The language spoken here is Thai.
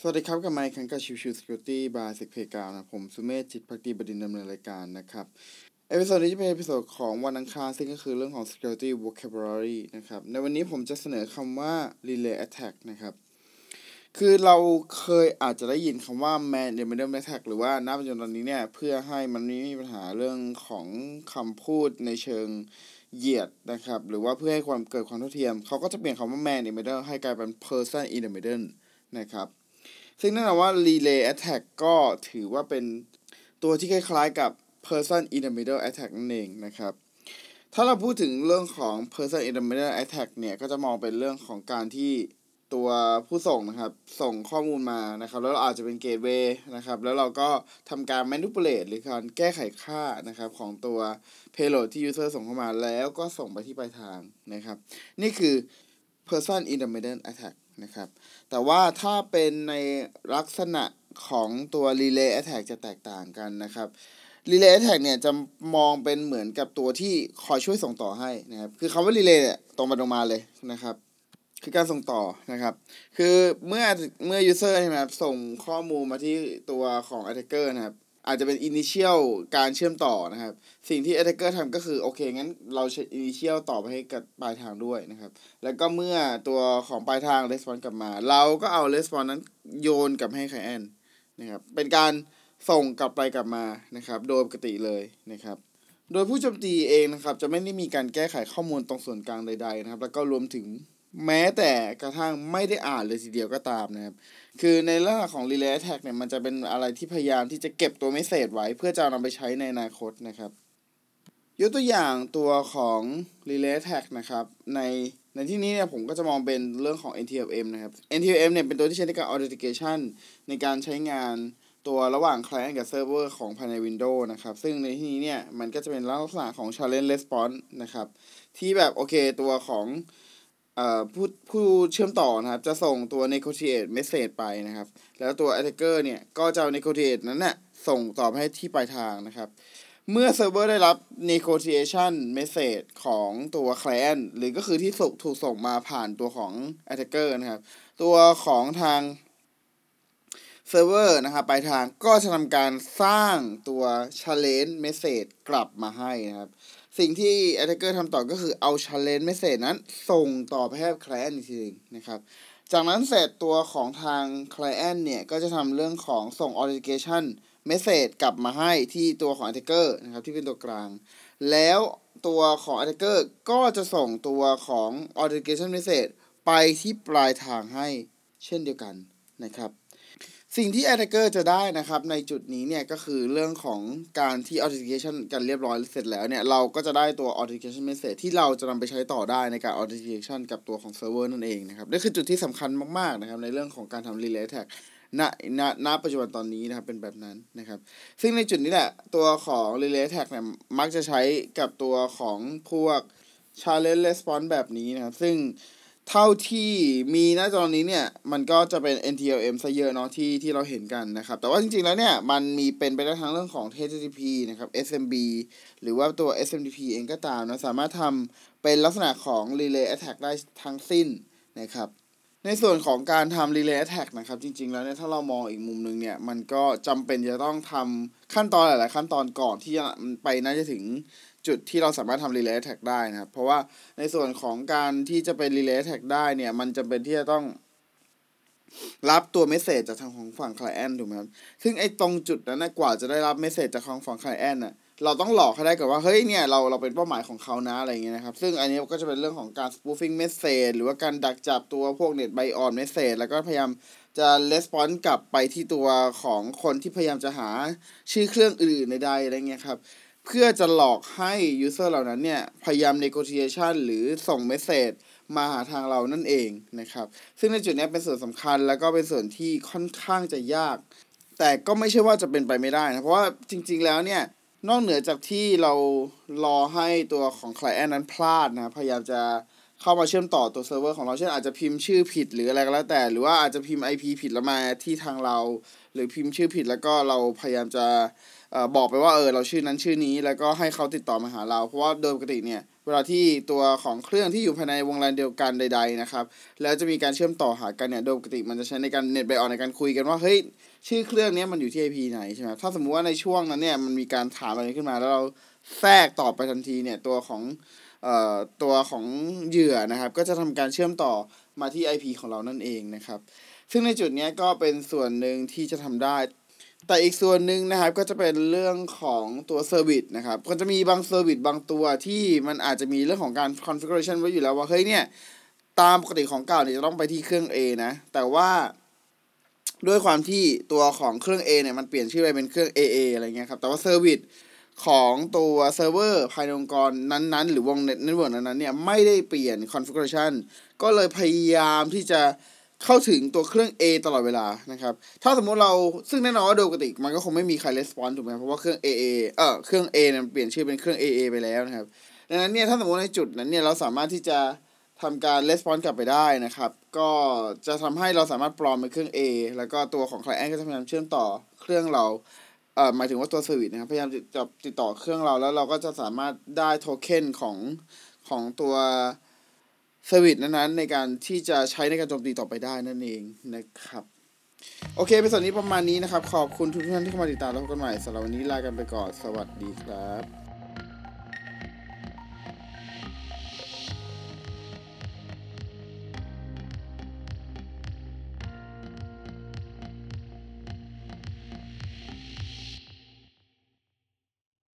สวัสดีครับกลับมาอีกครั้งกับ Chill Chill Security by SecPlayground นะผมสุเมธจิตภักดีบดินทร์ดำเนินรายการนะครับ episode นี้จะเป็น episode ของวันอังคารซึ่งก็คือเรื่องของ security vocabulary นะครับ ในวันนี้ผมจะเสนอคำว่า relay attack นะครับ คือเราเคยอาจจะได้ยินคำว่า man in the middle attack หรือว่าณปัจจุบันตอนนี้เนี่ย เพื่อให้มันไม่มีปัญหาเรื่องของคำพูดในเชิงเหยียดนะครับ หรือว่าเพื่อให้ความเกิดความเท่าเทียม เขาก็จะเปลี่ยนคำว่า man in the middle ให้กลายเป็น person in the middle นะครับ ซึ่งนั่นแปลว่า relay attack ก็ถือว่าเป็นตัวที่คล้ายๆกับ person in the middle attack นั่นเองนะครับ ถ้าเราพูดถึงเรื่องของ person in the middle attack เนี่ย ก็จะมองเป็นเรื่องของการที่ตัวผู้ส่งนะครับ ส่งข้อมูลมานะครับ แล้วเราอาจจะเป็น gateway นะครับ แล้วเราก็ทำการ manipulate หรือการแก้ไขค่านะครับ ของตัว payload ที่ user ส่งเข้ามาแล้วก็ส่งไปที่ปลายทางนะครับ นี่คือ person in the middle attack นะครับ แต่ว่าถ้าเป็นในลักษณะของตัว relay attack จะแตกต่างกันนะครับ relay attack เนี่ยจะมองเป็นเหมือนกับตัวที่คอยช่วยส่งต่อให้นะครับ คือคำว่า relay เนี่ยตรงไปตรงมาเลยนะครับ คือการส่งต่อนะครับ คือเมื่อเมื่อ user ใช่ไหมครับส่งข้อมูลมาที่ตัวของ attacker นะครับ อาจจะเป็น initial การเชื่อมต่อนะครับ สิ่งที่ attacker ทำก็คือโอเคงั้นเราใช้ initial ต่อไปให้กับปลายทางด้วยนะครับ แล้วก็เมื่อตัวของปลายทาง response กลับมา เราก็เอา response นั้นโยนกลับให้ client นะครับ เป็นการส่งกลับไปกลับมานะครับ โดยปกติเลยนะครับ โดยผู้โจมตีเองนะครับ จะไม่ได้มีการแก้ไขข้อมูลตรงส่วนกลางใดๆนะครับ แล้วก็รวมถึง แม้แต่กระทั่งไม่ได้อ่านเลยทีเดียวก็ตามนะครับ คือในลักษณะของ relay attack เนี่ย มันจะเป็นอะไรที่พยายามที่จะเก็บตัวเมสเซจไว้ เพื่อจะนำไปใช้ในอนาคตนะครับ ยกตัวอย่างตัวของ relay attack นะครับ ในในที่นี้เนี่ยผมก็จะมองเป็นเรื่องของ NTLM นะครับ NTLM เนี่ยเป็นตัวที่ใช้ในการ authentication ในการใช้งานตัวระหว่าง client กับ server ของภายใน Windows นะครับ ซึ่งในที่นี้เนี่ย มันก็จะเป็นลักษณะของ challenge response นะครับ ที่แบบโอเคตัวของ ผู้ผู้เชื่อมต่อนะครับ จะส่งตัว negotiate message ไปนะครับ แล้วตัว attacker เนี่ยก็จะเอา negotiate นั้นนะ่ะส่งต่อบให้ที่ปลายทางนะครับ เมื่อเซิร์ฟเวอร์ได้รับ negotiation message ของตัว client หรือก็คือที่ส่งถูกส่งมาผ่านตัวของ attacker นะครับ ตัวของทาง เซิร์ฟเวอร์นะครับปลายทางก็จะทำการสร้างตัว challenge message กลับมาให้นะครับ สิ่งที่ attacker ทำต่อก็คือเอา challenge message นั้นส่งต่อไปให้ client อีกทีนึงนะครับจากนั้นเสร็จตัวของทาง client เนี่ย ก็จะทำเรื่องของส่ง authentication message กลับมาให้ที่ตัวของ attacker นะครับที่เป็นตัวกลาง แล้วตัวของ attacker ก็จะส่งตัวของ authentication message ไปที่ปลายทางให้เช่นเดียวกันนะครับ สิ่งที่ attacker จะได้นะครับในจุดนี้เนี่ยก็คือเรื่องของการที่ authentication กันเรียบร้อยเสร็จแล้วเนี่ยเราก็จะได้ตัว authentication message ที่เราจะนำไปใช้ต่อได้ในการ authentication กับตัวของ server นั่นเองนะครับนี่คือจุดที่สำคัญมากๆนะครับในเรื่องของการทำ relay attack ณณณปัจจุบันตอนนี้นะครับเป็นแบบนั้นนะครับ ซึ่งในจุดนี้แหละ ตัวของ relay attack เนี่ยมักจะใช้กับตัวของพวก challenge response แบบนี้นะครับ ซึ่ง เท่าที่มีณตอนนี้เนี่ย มันก็จะเป็น NTLM ซะเยอะเนาะที่ที่เราเห็นกันนะครับ แต่ว่าจริงๆแล้วเนี่ย มันมีเป็นไปได้ทั้งเรื่องของ HTTP นะครับ SMB หรือว่าตัว SMTP เองก็ตามนะ สามารถทำเป็นลักษณะของ relay attack ได้ทั้งสิ้นนะครับ ในส่วนของการทำ relay attack นะครับ จริง ๆ แล้วเนี่ยถ้าเรามองอีกมุมหนึ่งเนี่ย มันก็จำเป็นจะต้องทำขั้นตอนหลาย ๆ ขั้นตอนก่อนที่จะไปน่าจะถึงจุดที่เราสามารถทำ relay attack ได้นะครับ เพราะว่าในส่วนของการที่จะเป็น relay attack ได้เนี่ย มันจำเป็นที่จะต้องรับตัวเมสเซจจากทางของฝั่ง client ถูกไหมครับ ซึ่งไอ้ตรงจุดนั้นนะกว่าจะได้รับเมสเซจจากทางฝั่ง client น่ะ เราต้องหลอกเขาได้ก่อนว่าเฮ้ยเนี่ยเราเราเป็นเป้าหมายของเขานะอะไรเงี้ยนะครับ ซึ่งอันนี้ก็จะเป็นเรื่องของการ spoofing message หรือว่าการดักจับตัวพวก net buy on message แล้วก็พยายามจะ response กลับไปที่ตัวของคนที่พยายามจะหาชื่อเครื่องอื่นใดๆอะไรเงี้ยครับ เพื่อจะหลอกให้ user เหล่านั้นเนี่ยพยายาม negotiation หรือส่ง message มาหาทางเรานั่นเองนะครับ ซึ่งในจุดนี้เป็นส่วนสำคัญแล้วก็เป็นส่วนที่ค่อนข้างจะยาก แต่ก็ไม่ใช่ว่าจะเป็นไปไม่ได้นะ เพราะว่าจริง ๆ แล้วเนี่ย นอกเหนือจากที่เรารอให้ตัวของ client นั้นพลาดนะ พยายามจะเข้ามาเชื่อมต่อตัวเซิร์ฟเวอร์ของเรา เช่นอาจจะพิมพ์ชื่อผิดหรืออะไรก็แล้วแต่ หรือว่าอาจจะพิมพ์ IP ผิดแล้วมาที่ทางเรา หรือพิมพ์ชื่อผิดแล้วก็เราพยายามจะอบอกไปว่าเออเราชื่อนั้นชื่อนี้ แล้วก็ให้เขาติดต่อมาหาเรา เพราะว่าโดยปกติเนี่ย เวลาที่ตัวของเครื่องที่อยู่ภายในวงแลนเดียวกันใด ๆนะครับ แล้วจะมีการเชื่อมต่อหากันเนี่ยโดยปกติมันจะใช้ในการเน็ตไบออนในการคุยกันว่าเฮ้ยชื่อเครื่องนี้มันอยู่ที่ IP ไหนใช่ไหมถ้าสมมุติว่าในช่วงนั้นเนี่ยมันมีการถามอะไรขึ้นมา แล้วเราแทรกตอบไปทันทีเนี่ยตัวของเอ่อตัวของเหยื่อนะครับ ก็จะทำการเชื่อมต่อมาที่ IP ของเรานั่นเองนะครับ ซึ่งในจุดนี้ก็เป็นส่วนหนึ่งที่จะทำได้ แต่อีกส่วนหนึ่งนะครับก็จะเป็นเรื่องของตัว service นะครับก็จะมีบาง service บางตัวที่มันอาจจะมีเรื่องของการ configuration ไว้อยู่แล้วว่าเฮ้ยเนี่ยตามปกติของเก่าเนี่ยจะต้องไปที่เครื่อง A นะแต่ว่าด้วยความที่ตัวของเครื่อง A เนี่ยมันเปลี่ยนชื่อไปเป็นเครื่อง AA อะไรเงี้ยครับแต่ว่า service ของตัวเซิร์ฟเวอร์ภายในองค์กรนั้นๆ หรือวง net network นั้นๆเนี่ยไม่ได้เปลี่ยน configuration ก็เลยพยายามที่จะ เข้าถึงตัวเครื่อง A ตลอดเวลานะครับ ถ้าสมมติเราซึ่งแน่นอนว่าโดยปกติมันก็คงไม่มีใคร response ถูกไหมเพราะว่าเครื่อง AA เออเครื่อง A เนี่ยเปลี่ยนชื่อเป็นเครื่อง AA ไปแล้วนะครับ ดังนั้นเนี่ยถ้าสมมติในจุดนั้นเนี่ยเราสามารถที่จะทำการ response กลับไปได้นะครับ ก็จะทำให้เราสามารถปลอมเป็นเครื่อง A แล้วก็ตัวของ client ก็จะพยายามเชื่อมต่อเครื่องเราเอ่อหมายถึงว่าตัว service นะครับพยายามจะติดต่อเครื่องเราแล้วเราก็จะสามารถได้โทเค็นของของตัว เซอร์วิสนั้นๆในการที่จะใช้ในการโจมตีต่อไปได้นั่นเองนะครับ โอเคเป็นส่วนนี้ประมาณนี้นะครับ ขอบคุณทุกท่านที่เข้ามาติดตามแล้วพบกันใหม่สำหรับวันนี้ลากันไปก่อน สวัสดีครับ